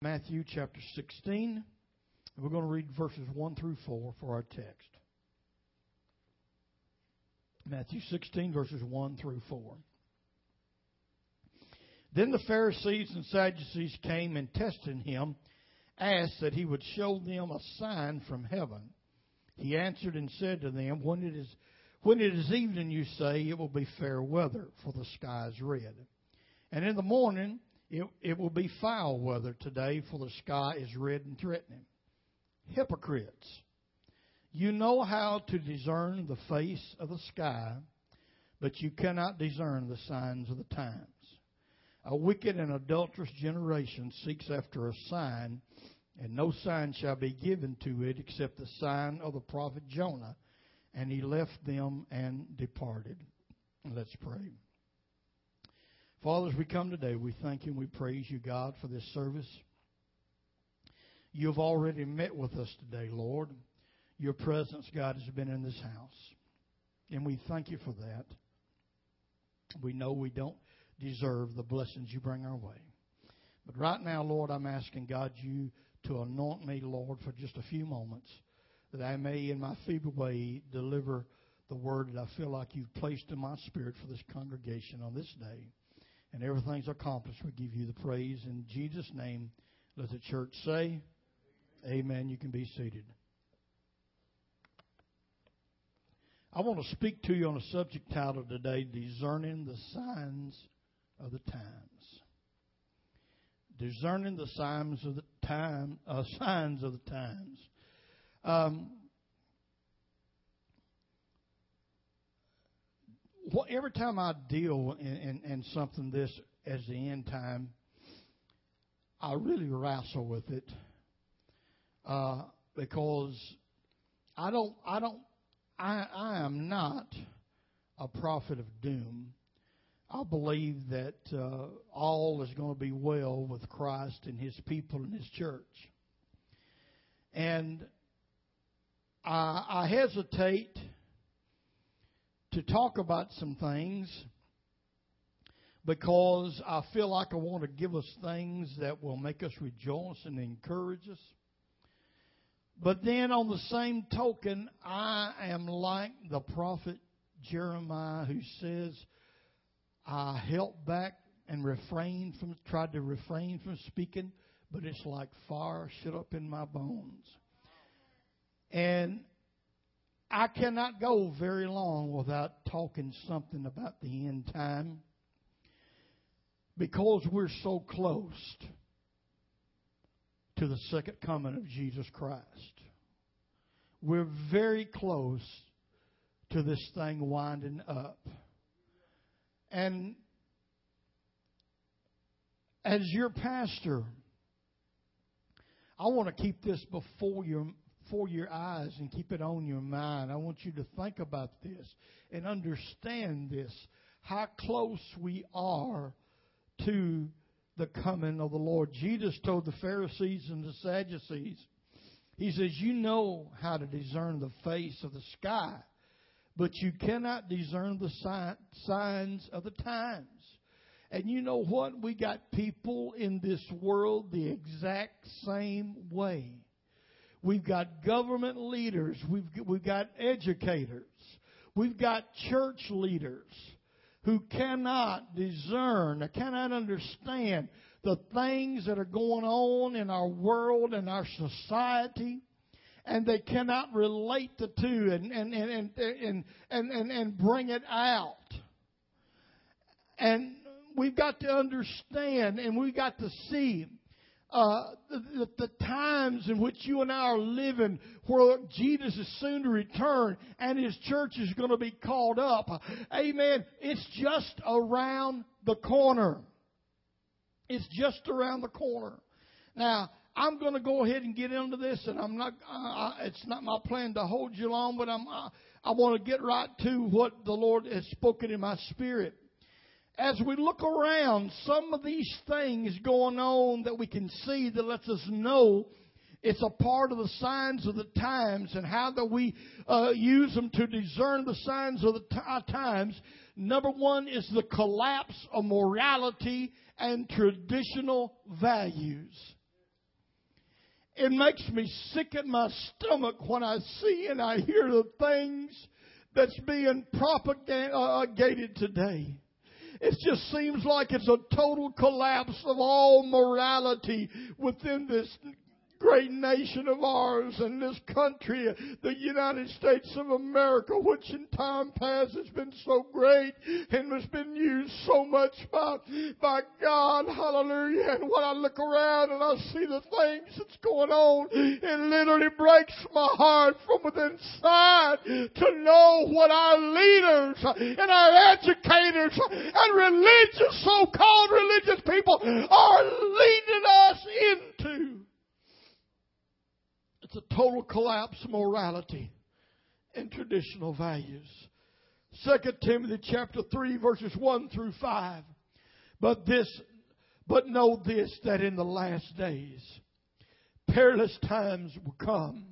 Matthew chapter 16. We're going to read verses 1 through 4 for our text. Matthew 16, verses 1 through 4. Then the Pharisees and Sadducees came and testing him, asked that he would show them a sign from heaven. He answered and said to them, When it is when it is evening, you say, it will be fair weather, for the sky is red. And in the morning, it, it will be foul weather today, for the sky is red and threatening. Hypocrites, you know how to discern the face of the sky, but you cannot discern the signs of the times. A wicked and adulterous generation seeks after a sign, and no sign shall be given to it except the sign of the prophet Jonah. And he left them and departed. Let's pray. Father, as we come today, we thank you and we praise you, God, for this service. You have already met with us today, Lord. Your presence, God, has been in this house. And we thank you for that. We know we don't deserve the blessings you bring our way. But right now, Lord, I'm asking God you to anoint me, Lord, for just a few moments, that I may, in my feeble way, deliver the word that I feel like you've placed in my spirit for this congregation on this day and everything's accomplished. We give you the praise in Jesus' name. Let the church say, Amen. You can be seated. I want to speak to you on a subject title today, Discerning the Signs of the Times. Discerning the signs of the time, uh, signs of the times. Um, well, every time I deal in, in, in something this as the end time, I really wrestle with it uh, because I don't, I don't, I, I am not a prophet of doom. I believe that uh, all is going to be well with Christ and His people and His church, and I, I hesitate to talk about some things because I feel like I want to give us things that will make us rejoice and encourage us. But then on the same token, I am like the prophet Jeremiah who says, I held back and refrained from, tried to refrain from speaking, but it's like fire shut up in my bones. And I cannot go very long without talking something about the end time because we're so close to the second coming of Jesus Christ. We're very close to this thing winding up. And as your pastor, I want to keep this before your before your eyes and keep it on your mind. I want you to think about this and understand this how close we are to the coming of the Lord. Jesus told the Pharisees and the Sadducees, He says, You know how to discern the face of the sky, but you cannot discern the signs of the times. And you know what? We got people in this world the exact same way. We've got government leaders. We've, we've got educators. We've got church leaders who cannot discern, cannot understand the things that are going on in our world and our society. And they cannot relate the two and, and, and, and, and, and, and, and bring it out. And we've got to understand and we've got to see uh, the, the, times in which you and I are living, where Jesus is soon to return and His church is going to be called up. Amen. It's just around the corner. It's just around the corner. Now, I'm going to go ahead and get into this, and I'm not. Uh, it's not my plan to hold you long, but I'm. I want to get right to what the Lord has spoken in my spirit as we look around, some of these things going on that we can see that lets us know it's a part of the signs of the times and how do we uh, use them to discern the signs of the t- uh, times. Number one is the collapse of morality and traditional values. it makes me sick in my stomach when I see and I hear the things that's being propagated today. It just seems like it's a total collapse of all morality within this great nation of ours and this country, the United States of America, which in time past has been so great and has been used so much by, by God. Hallelujah. And when I look around and I see the things that's going on, it literally breaks my heart from within inside to know what our leaders and our educators and religious, so-called religious people are leading us into. It's a total collapse of morality and traditional values. 2 Timothy chapter 3 verses 1 through 5. But this, but know this, that in the last days, perilous times will come.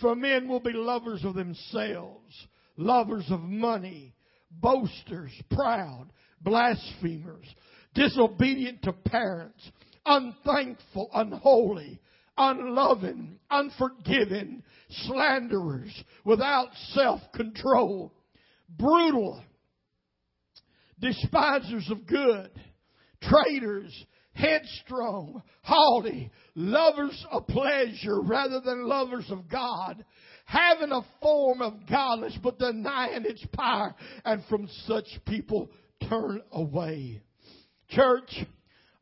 For men will be lovers of themselves, lovers of money, boasters, proud, blasphemers, disobedient to parents, unthankful, unholy, unloving, unforgiving, slanderers, without self-control, brutal, despisers of good, traitors, headstrong, haughty, lovers of pleasure rather than lovers of God, having a form of godliness but denying its power, and from such people turn away. Church,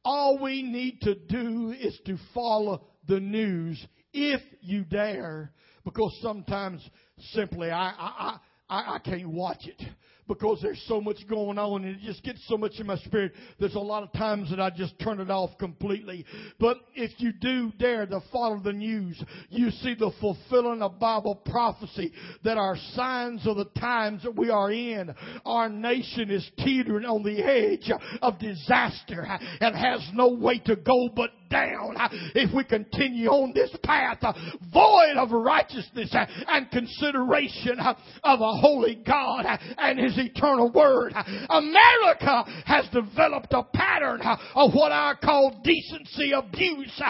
all we need to do is to follow the news if you dare, because sometimes simply I, I, I, I can't watch it because there's so much going on and it just gets so much in my spirit. There's a lot of times that I just turn it off completely. But if you do dare to follow the news, you see the fulfilling of Bible prophecy that are signs of the times that we are in. Our nation is teetering on the edge of disaster and has no way to go but down uh, if we continue on this path uh, void of righteousness uh, and consideration of a holy God and His eternal Word. America has developed a pattern of what I call decency abuse.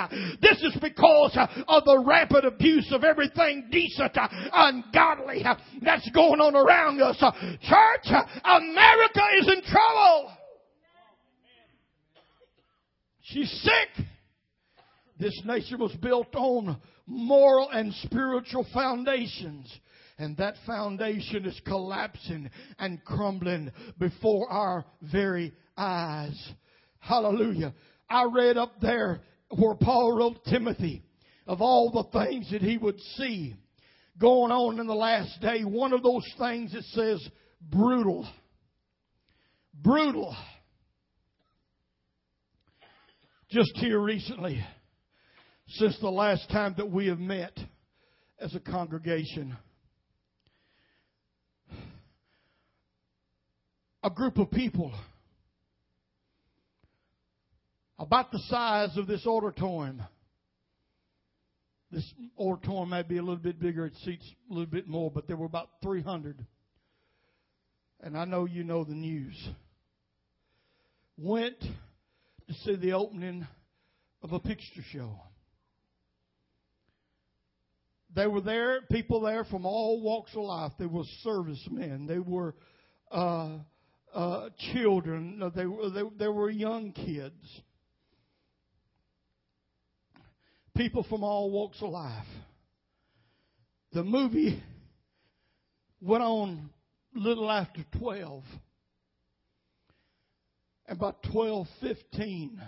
This is because of the rampant abuse of everything decent, ungodly that's going on around us. Church, America is in trouble. She's sick. This nation was built on moral and spiritual foundations. And that foundation is collapsing and crumbling before our very eyes. Hallelujah. I read up there where Paul wrote Timothy of all the things that he would see going on in the last day. One of those things that says brutal. Brutal. Just here recently, since the last time that we have met as a congregation. A group of people about the size of this auditorium. This auditorium may be a little bit bigger, it seats a little bit more, but there were about 300. And I know you know the news. Went to see the opening of a picture show. They were there, people there from all walks of life. They were servicemen. They were uh, uh, children. They were, they, they were young kids. People from all walks of life. The movie went on little after 12. And by 12:15,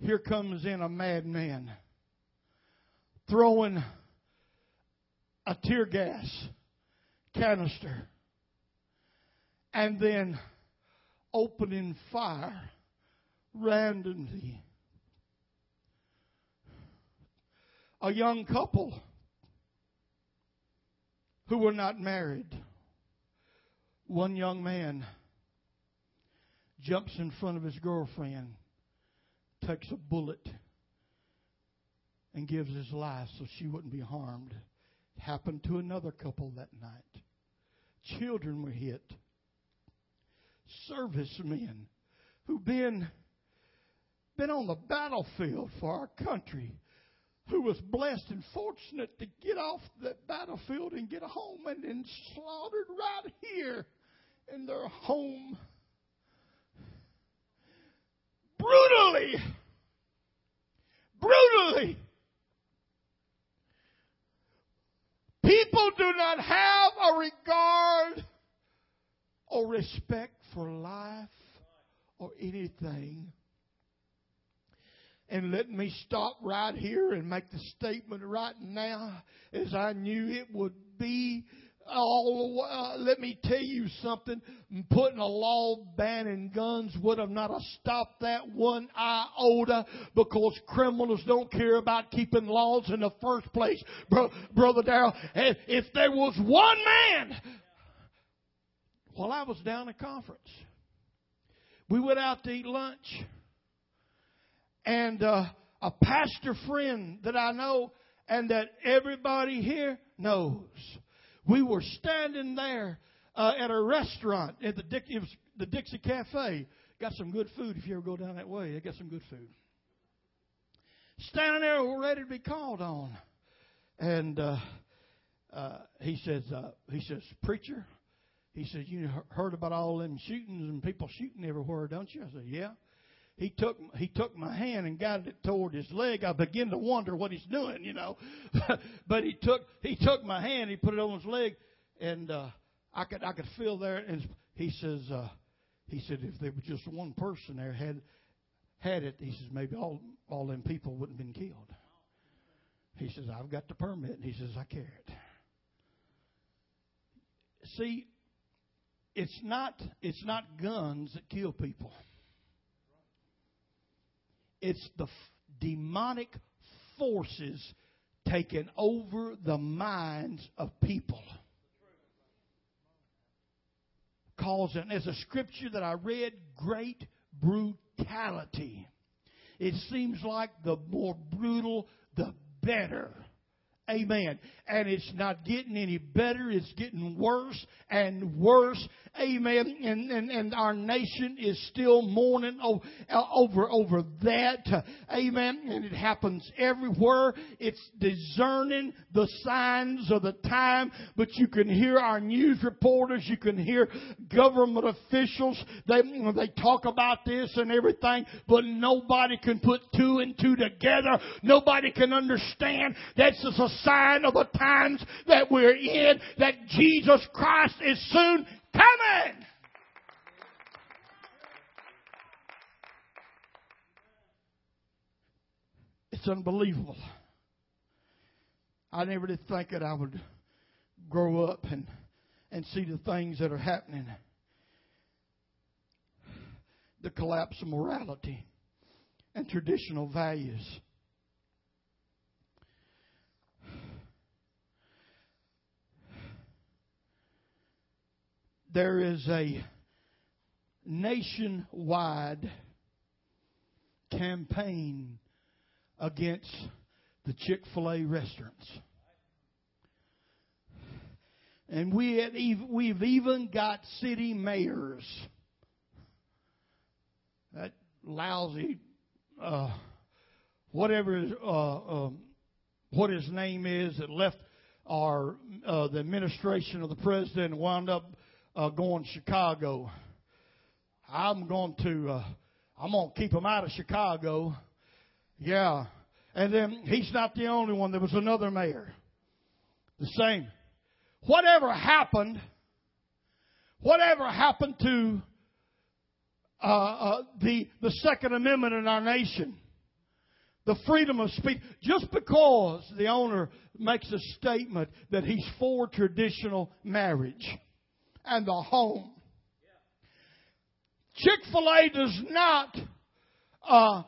here comes in a madman throwing a tear gas canister and then opening fire randomly. A young couple who were not married. One young man jumps in front of his girlfriend, takes a bullet and gives his life so she wouldn't be harmed. It happened to another couple that night. Children were hit. Servicemen who've been, been on the battlefield for our country who was blessed and fortunate to get off that battlefield and get home and then slaughtered right here in their home. Brutally. Brutally. People do not have a regard or respect for life or anything. And let me stop right here and make the statement right now, as I knew it would be all the uh, let me tell you something. Putting a law banning guns would have not have stopped that one iota because criminals don't care about keeping laws in the first place. Bro, Brother Darrell, if there was one man, while I was down at conference, we went out to eat lunch, and uh, a pastor friend that I know and that everybody here knows we were standing there uh, at a restaurant at the Dick, the Dixie Cafe. Got some good food if you ever go down that way. They got some good food. Standing there, we're ready to be called on, and uh, uh, he says, uh, he says, preacher. He says, you heard about all them shootings and people shooting everywhere, don't you? I said, yeah he took he took my hand and guided it toward his leg. I began to wonder what he's doing, you know. but he took he took my hand, he put it on his leg, and uh, I could I could feel there. And he says uh, he said if there was just one person there had had it, he says maybe all all them people wouldn't have been killed. He says I've got the permit, and he says I carry it. See, it's not it's not guns that kill people. It's the f- demonic forces taking over the minds of people. Causing, as a scripture that I read, great brutality. It seems like the more brutal, the better. Amen. And it's not getting any better. It's getting worse and worse. Amen. And, and, and our nation is still mourning uh, over, over that. Amen. And it happens everywhere. It's discerning the signs of the time, but you can hear our news reporters. You can hear government officials. They, they talk about this and everything, but nobody can put two and two together. Nobody can understand that's just a sign of the times that we're in, that Jesus Christ is soon coming. It's unbelievable. I never did think that I would grow up and, and see the things that are happening. The collapse of morality and traditional values. There is a nationwide campaign against the Chick fil A restaurants. And we have, we've even got city mayors. That lousy, uh, whatever, uh, um, what his name is, that left our uh, the administration of the president and wound up uh, going to Chicago. I'm going to uh, I'm going to keep him out of Chicago. Yeah, and then he's not the only one. There was another mayor. The same. Whatever happened, whatever happened to uh, uh, the the Second Amendment in our nation, the freedom of speech, just because the owner makes a statement that he's for traditional marriage and the home. Chick fil A does not uh,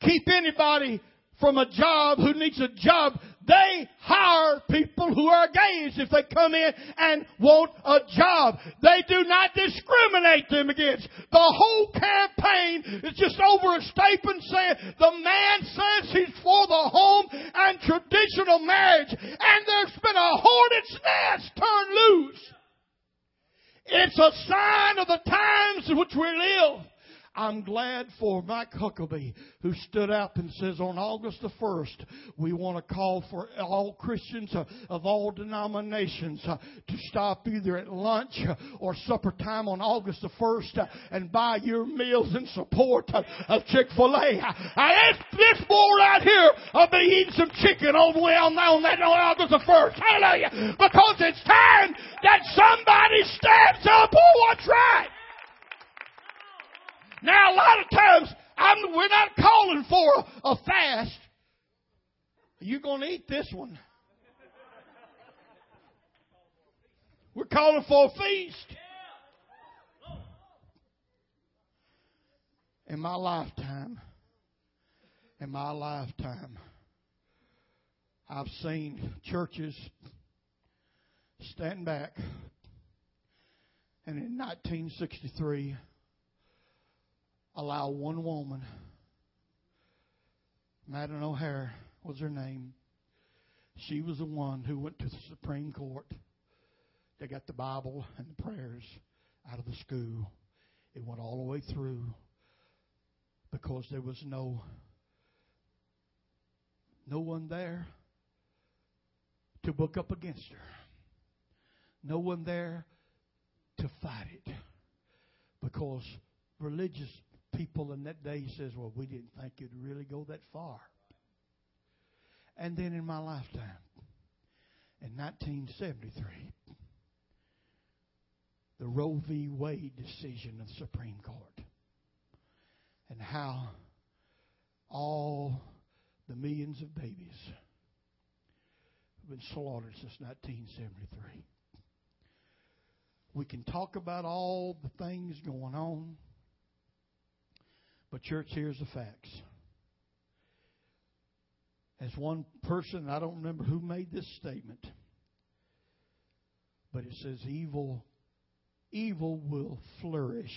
keep anybody from a job who needs a job. They hire people who are gays if they come in and want a job. They do not discriminate them against. The whole campaign is just over a statement saying the man says he's for the home and traditional marriage and there's been a hornet's nest turned loose. It's a sign of the times in which we live. I'm glad for Mike Huckabee who stood up and says on August the 1st, we want to call for all Christians of, all denominations uh, to stop either at lunch or supper time on August the 1st uh, and buy your meals in support of, Chick-fil-A. Uh, this, boy right here will be eating some chicken all the way on, on that on August the 1st. Hallelujah. Because it's time that somebody stands up for what's right. Now, a lot of times, I'm, we're not calling for a fast. You're going to eat this one. We're calling for a feast. In my lifetime, in my lifetime, I've seen churches stand back, and in 1963, allow one woman, Madalyn O'Hair was her name. She was the one who went to the Supreme Court. They got the Bible and the prayers out of the school. It went all the way through because there was no no one there to book up against her. No one there to fight it. Because religious people in that day says, well, we didn't think it'd really go that far. And then in my lifetime, in 1973, the Roe v. Wade decision of the Supreme Court, and how all the millions of babies have been slaughtered since 1973. We can talk about all the things going on. But, church, here's the facts. As one person, I don't remember who made this statement, but it says, evil, evil will flourish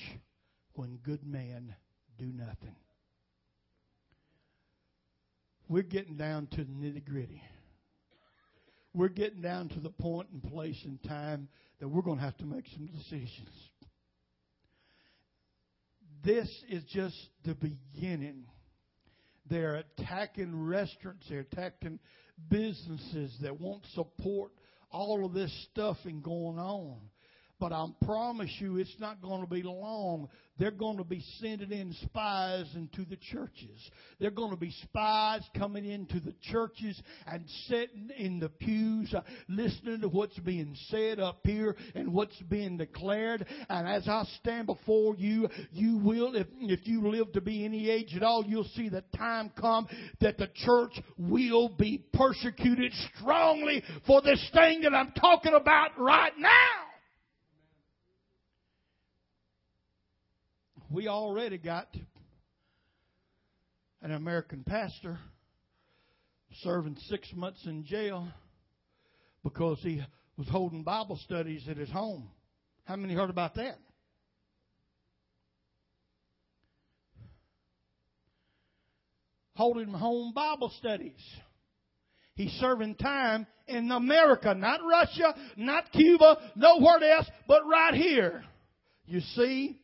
when good men do nothing. We're getting down to the nitty gritty. We're getting down to the point and place and time that we're going to have to make some decisions this is just the beginning. They're attacking restaurants, they're attacking businesses that won't support all of this stuff and going on. But I promise you, it's not going to be long. They're going to be sending in spies into the churches. They're going to be spies coming into the churches and sitting in the pews, uh, listening to what's being said up here and what's being declared. And as I stand before you, you will, if, if you live to be any age at all, you'll see the time come that the church will be persecuted strongly for this thing that I'm talking about right now. We already got an American pastor serving six months in jail because he was holding Bible studies at his home. How many heard about that? Holding home Bible studies. He's serving time in America, not Russia, not Cuba, nowhere else, but right here. You see,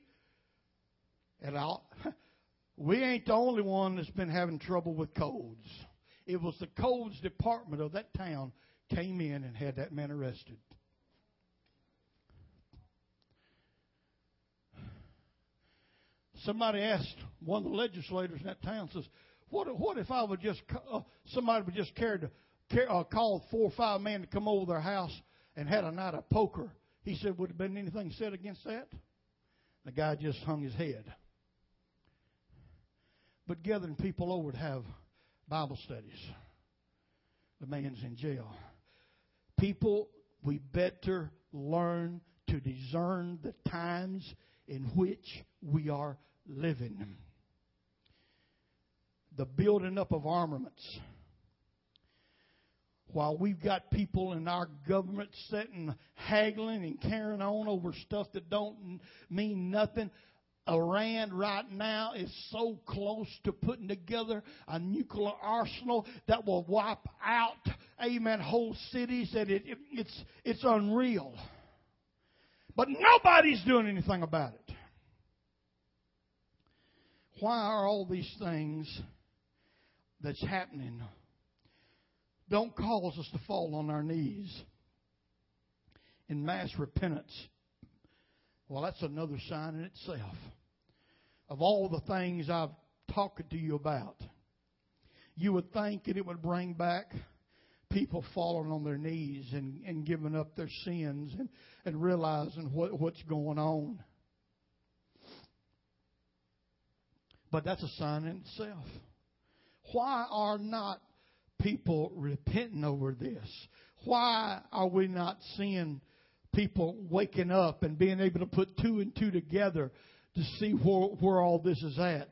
and I'll, we ain't the only one that's been having trouble with codes. It was the codes department of that town came in and had that man arrested. Somebody asked one of the legislators in that town says, "What what if I would just uh, somebody would just care to uh, call four or five men to come over their house and had a night of poker?" He said, "Would have been anything said against that?" The guy just hung his head but gathering people over to have Bible studies. The man's in jail. People, we better learn to discern the times in which we are living. The building up of armaments. While we've got people in our government sitting haggling and carrying on over stuff that don't mean nothing, Iran right now is so close to putting together a nuclear arsenal that will wipe out, amen, whole cities that it, it, it's, it's unreal. But nobody's doing anything about it. why are all these things that's happening don't cause us to fall on our knees in mass repentance. Well, that's another sign in itself of all the things I've talked to you about. You would think that it would bring back people falling on their knees and, and giving up their sins and, and realizing what, what's going on. But that's a sign in itself. Why are not people repenting over this? Why are we not seeing people waking up and being able to put two and two together to see where, where all this is at?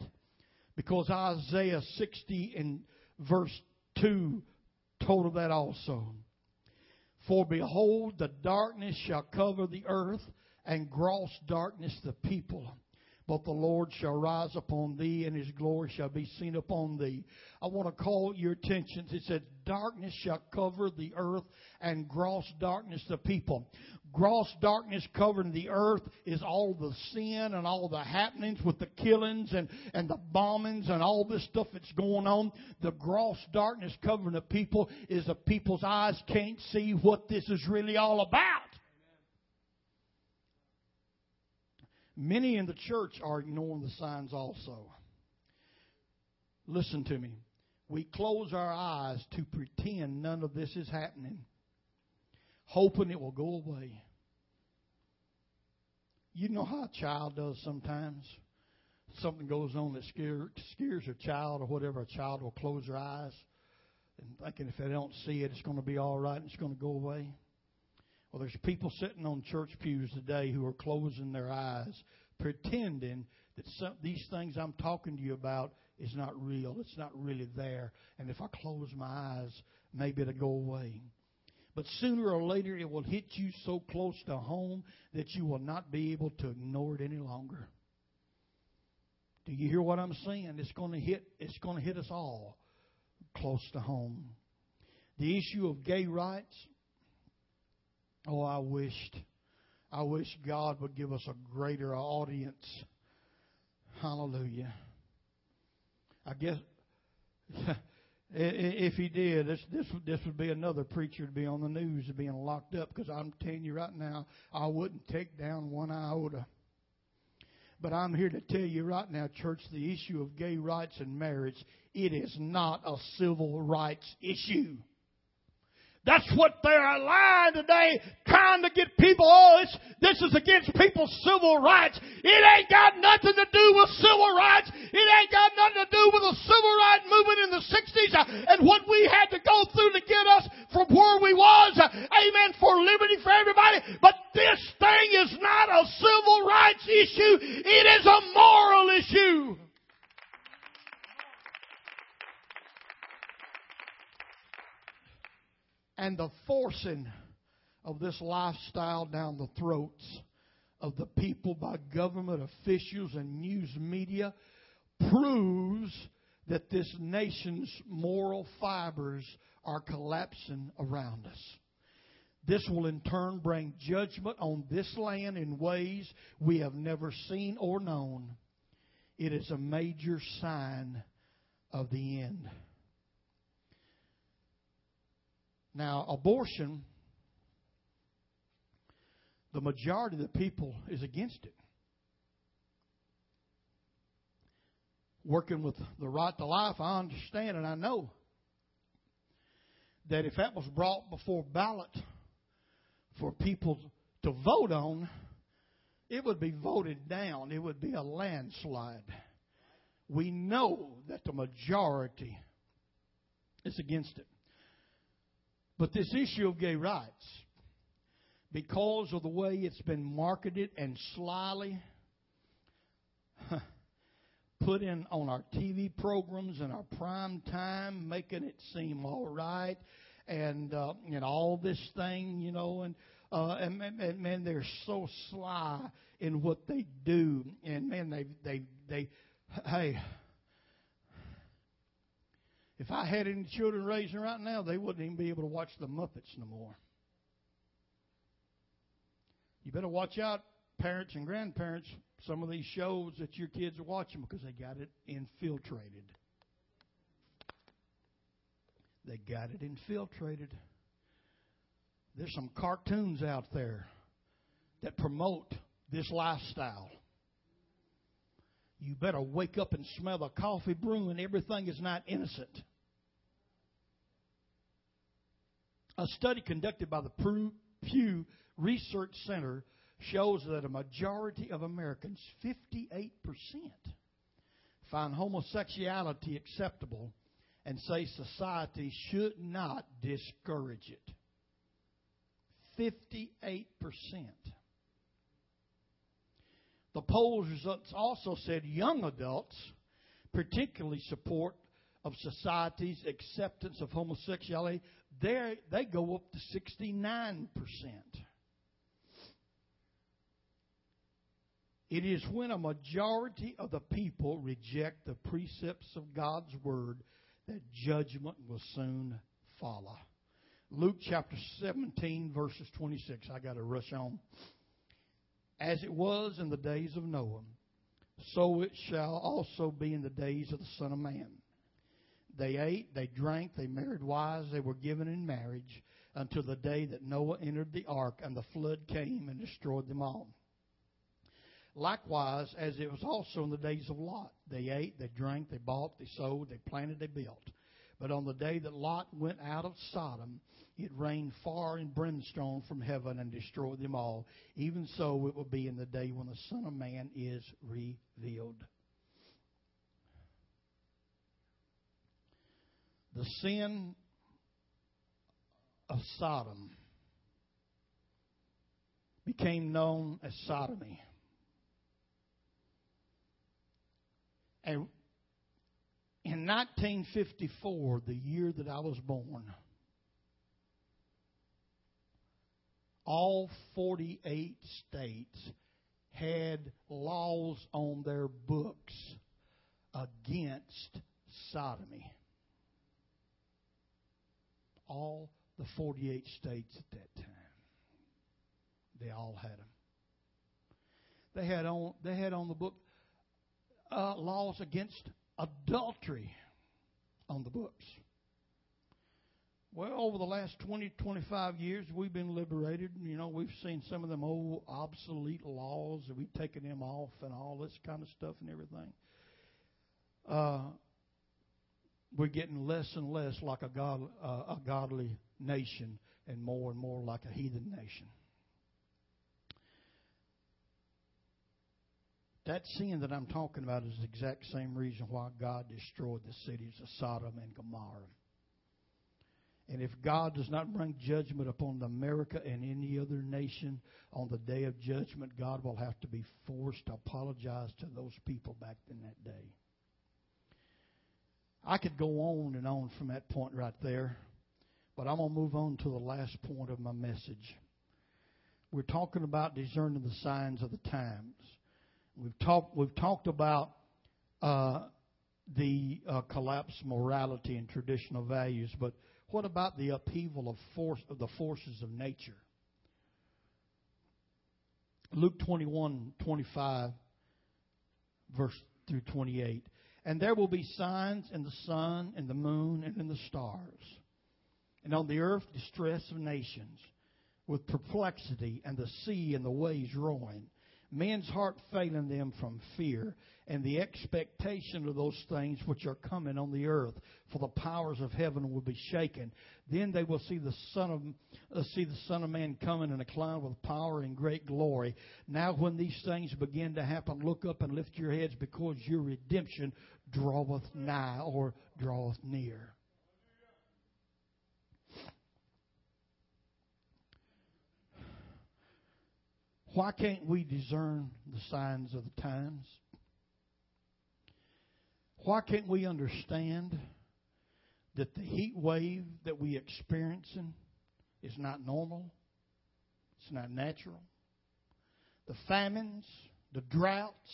Because Isaiah 60 and verse 2 told of that also. For behold, the darkness shall cover the earth, and gross darkness the people but the Lord shall rise upon thee, and his glory shall be seen upon thee. I want to call your attention. It says, Darkness shall cover the earth, and gross darkness the people. Gross darkness covering the earth is all the sin and all the happenings with the killings and, and the bombings and all this stuff that's going on. The gross darkness covering the people is the people's eyes can't see what this is really all about. Many in the church are ignoring the signs also. Listen to me. We close our eyes to pretend none of this is happening, hoping it will go away. You know how a child does sometimes? Something goes on that scares, scares a child or whatever, a child will close their eyes and thinking if they don't see it, it's going to be all right and it's going to go away. Well, there's people sitting on church pews today who are closing their eyes, pretending that some, these things I'm talking to you about is not real. It's not really there. And if I close my eyes, maybe it'll go away. But sooner or later, it will hit you so close to home that you will not be able to ignore it any longer. Do you hear what I'm saying? It's going to hit. It's going to hit us all close to home. The issue of gay rights Oh, I wished, I wish God would give us a greater audience. Hallelujah. I guess if he did, this this this would be another preacher to be on the news of being locked up. Because I'm telling you right now, I wouldn't take down one iota. But I'm here to tell you right now, church, the issue of gay rights and marriage, it is not a civil rights issue. That's what they're lying today, trying to get people, oh, this is against people's civil rights. It ain't got nothing to do with civil rights. It ain't got nothing to do with the civil rights movement in the 60s uh, and what we had to go through to get us from where we was. Uh, amen, for liberty for everybody. But this thing is not a civil rights issue. It is a moral issue. And the forcing of this lifestyle down the throats of the people by government officials and news media proves that this nation's moral fibers are collapsing around us. This will in turn bring judgment on this land in ways we have never seen or known. It is a major sign of the end. Now, abortion, the majority of the people is against it. Working with the right to life, I understand and I know that if that was brought before ballot for people to vote on, it would be voted down. It would be a landslide. We know that the majority is against it. But this issue of gay rights, because of the way it's been marketed and slyly put in on our TV programs and our prime time, making it seem all right, and uh, and all this thing, you know, and uh, and, and man, they're so sly in what they do, and man, they they they, hey, if I had any children raising right now, they wouldn't even be able to watch the Muppets no more. You better watch out parents and grandparents some of these shows that your kids are watching because they got it infiltrated. They got it infiltrated. There's some cartoons out there that promote this lifestyle. You better wake up and smell the coffee brewing. Everything is not innocent. A study conducted by the Pew Research Center shows that a majority of Americans, 58%, find homosexuality acceptable and say society should not discourage it. 58%. The poll's results also said young adults particularly support of society's acceptance of homosexuality. They they go up to 69%. It is when a majority of the people reject the precepts of God's Word that judgment will soon follow. Luke chapter 17, verses 26. I got to rush on. As it was in the days of Noah, so it shall also be in the days of the Son of Man. They ate, they drank, they married wives, they were given in marriage until the day that Noah entered the ark and the flood came and destroyed them all. Likewise, as it was also in the days of Lot, they ate, they drank, they bought, they sold, they planted, they built. But on the day that Lot went out of Sodom, it rained fire and brimstone from heaven and destroyed them all. Even so, it will be in the day when the Son of Man is revealed. The sin of Sodom became known as sodomy. And in 1954, the year that I was born, all 48 states had laws on their books against sodomy. All the 48 states at that time. They all had them. They had on they had on the book uh, laws against adultery on the books. Well, over the last 20, 25 years, we've been liberated. You know, we've seen some of them old obsolete laws, and we've taken them off and all this kind of stuff and everything. Uh, we're getting less and less like a, god, uh, a godly nation and more and more like a heathen nation. That sin that I'm talking about is the exact same reason why God destroyed the cities of Sodom and Gomorrah. And if God does not bring judgment upon America and any other nation on the day of judgment, God will have to be forced to apologize to those people back in that day. I could go on and on from that point right there, but I'm going to move on to the last point of my message. We're talking about discerning the signs of the times. We've talked we've talked about uh, the uh, collapsed morality and traditional values, but what about the upheaval of force of the forces of nature? Luke 21, 25, verse through 28. And there will be signs in the sun and the moon and in the stars. And on the earth distress of nations with perplexity and the sea and the waves roaring men's heart failing them from fear and the expectation of those things which are coming on the earth for the powers of heaven will be shaken. Then they will see the son of uh, see the son of man coming in a cloud with power and great glory. Now when these things begin to happen look up and lift your heads because your redemption draweth nigh or draweth near. Why can't we discern the signs of the times? Why can't we understand that the heat wave that we're experiencing is not normal? It's not natural. The famines, the droughts,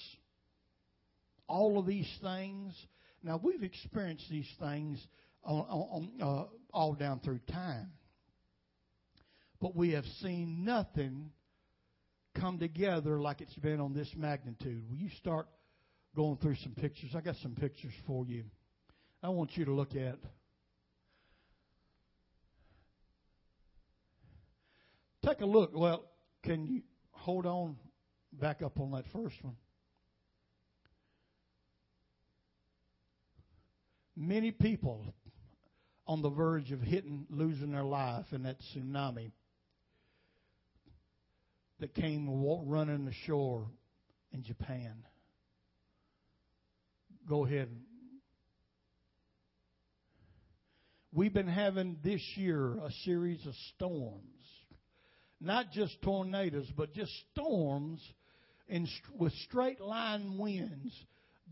all of these things. Now we've experienced these things on, on, uh, all down through time, but we have seen nothing come together like it's been on this magnitude. Will you start going through some pictures? I got some pictures for you. I want you to look at. Take a look. Well, can you hold on back up on that first one? Many people on the verge of hitting, losing their life in that tsunami that came running ashore in Japan. Go ahead. We've been having this year a series of storms. Not just tornadoes, but just storms in, with straight line winds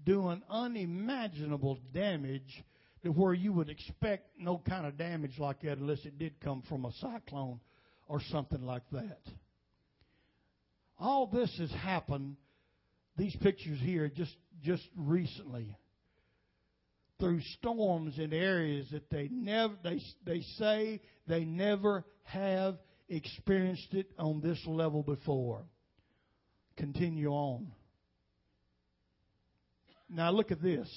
doing unimaginable damage to where you would expect no kind of damage like that unless it did come from a cyclone or something like that. All this has happened, these pictures here, just, just recently. Through storms in areas that they never they they say they never have experienced it on this level before. Continue on. Now look at this.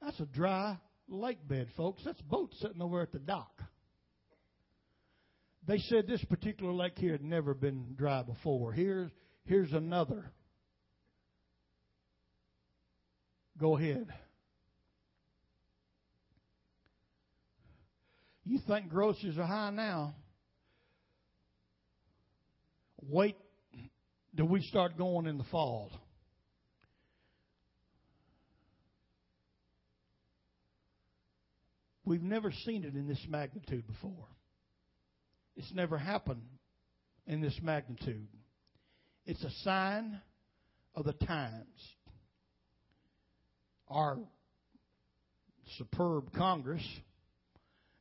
That's a dry lake bed, folks. That's a boat sitting over at the dock. They said this particular lake here had never been dry before. Here's, here's another. Go ahead. You think groceries are high now? Wait till we start going in the fall. We've never seen it in this magnitude before. It's never happened in this magnitude. It's a sign of the times. Our superb Congress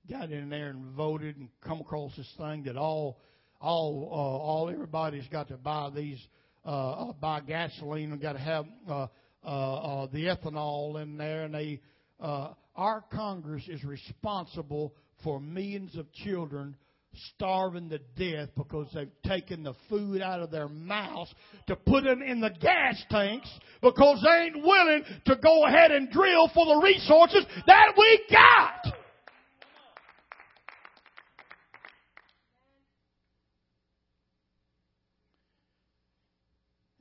got in there and voted and come across this thing that all all uh, all everybody's got to buy these uh, uh, buy gasoline and got to have uh, uh, uh, the ethanol in there. And they uh, our Congress is responsible for millions of children starving to death because they've taken the food out of their mouths to put them in the gas tanks because they ain't willing to go ahead and drill for the resources that we got.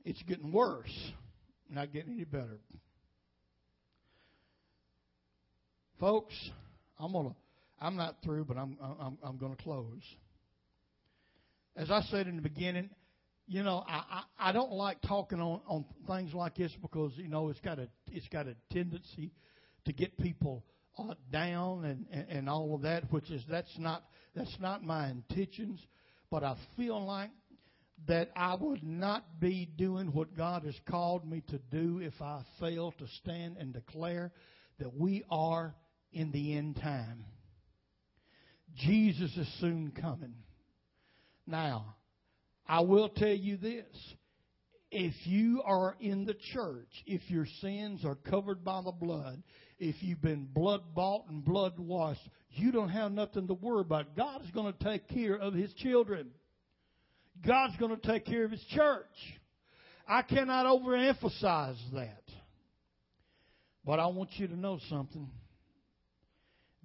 It's getting worse, not getting any better. Folks, I'm gonna I'm not through, but I'm I'm I'm going to close. As I said in the beginning, you know, I, I I don't like talking on on things like this because you know it's got a it's got a tendency to get people uh, down and, and and all of that, which is that's not that's not my intentions. But I feel like that I would not be doing what God has called me to do if I fail to stand and declare that we are in the end time. Jesus is soon coming. Now, I will tell you this. If you are in the church, if your sins are covered by the blood, if you've been blood bought and blood washed, you don't have nothing to worry about. God is going to take care of His children. God's going to take care of His church. I cannot overemphasize that. But I want you to know something.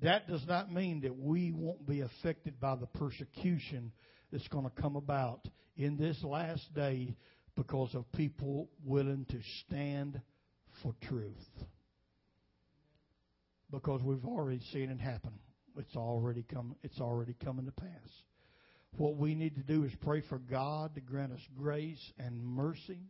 That does not mean that we won't be affected by the persecution that's going to come about in this last day because of people willing to stand for truth. Because we've already seen it happen. It's already come it's already coming to pass. What we need to do is pray for God to grant us grace and mercy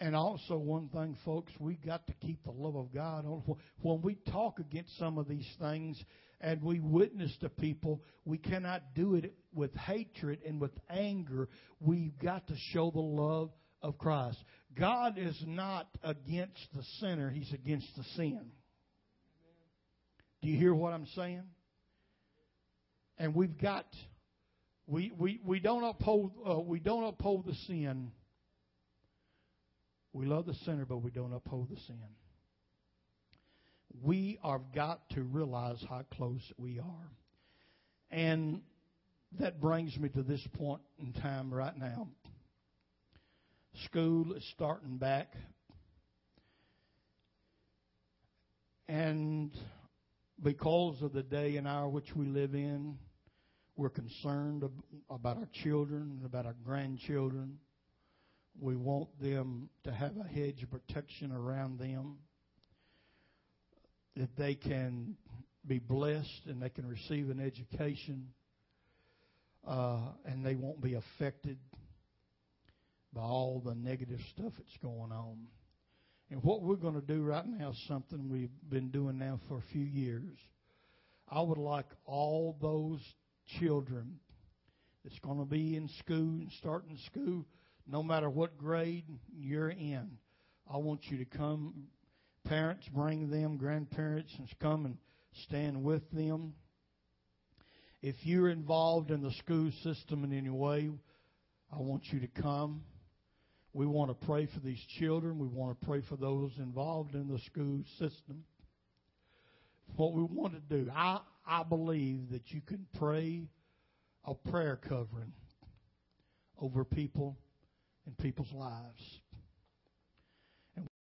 and also, one thing, folks, we got to keep the love of God on. When we talk against some of these things and we witness to people, we cannot do it with hatred and with anger. We've got to show the love of Christ. God is not against the sinner, He's against the sin. Do you hear what I'm saying? And we've got, we, we, we don't uphold, uh, we don't uphold the sin we love the sinner, but we don't uphold the sin. We have got to realize how close we are. And that brings me to this point in time right now. School is starting back. And because of the day and hour which we live in, we're concerned about our children and about our grandchildren. We want them to have a hedge of protection around them, that they can be blessed and they can receive an education, uh, and they won't be affected by all the negative stuff that's going on. And what we're going to do right now is something we've been doing now for a few years. I would like all those children that's going to be in school and starting school, no matter what grade you're in, I want you to come. Parents, bring them, grandparents, and come and stand with them. If you're involved in the school system in any way, I want you to come. We want to pray for these children. We want to pray for those involved in the school system. What we want to do, I, I believe that you can pray a prayer covering over people and people's lives.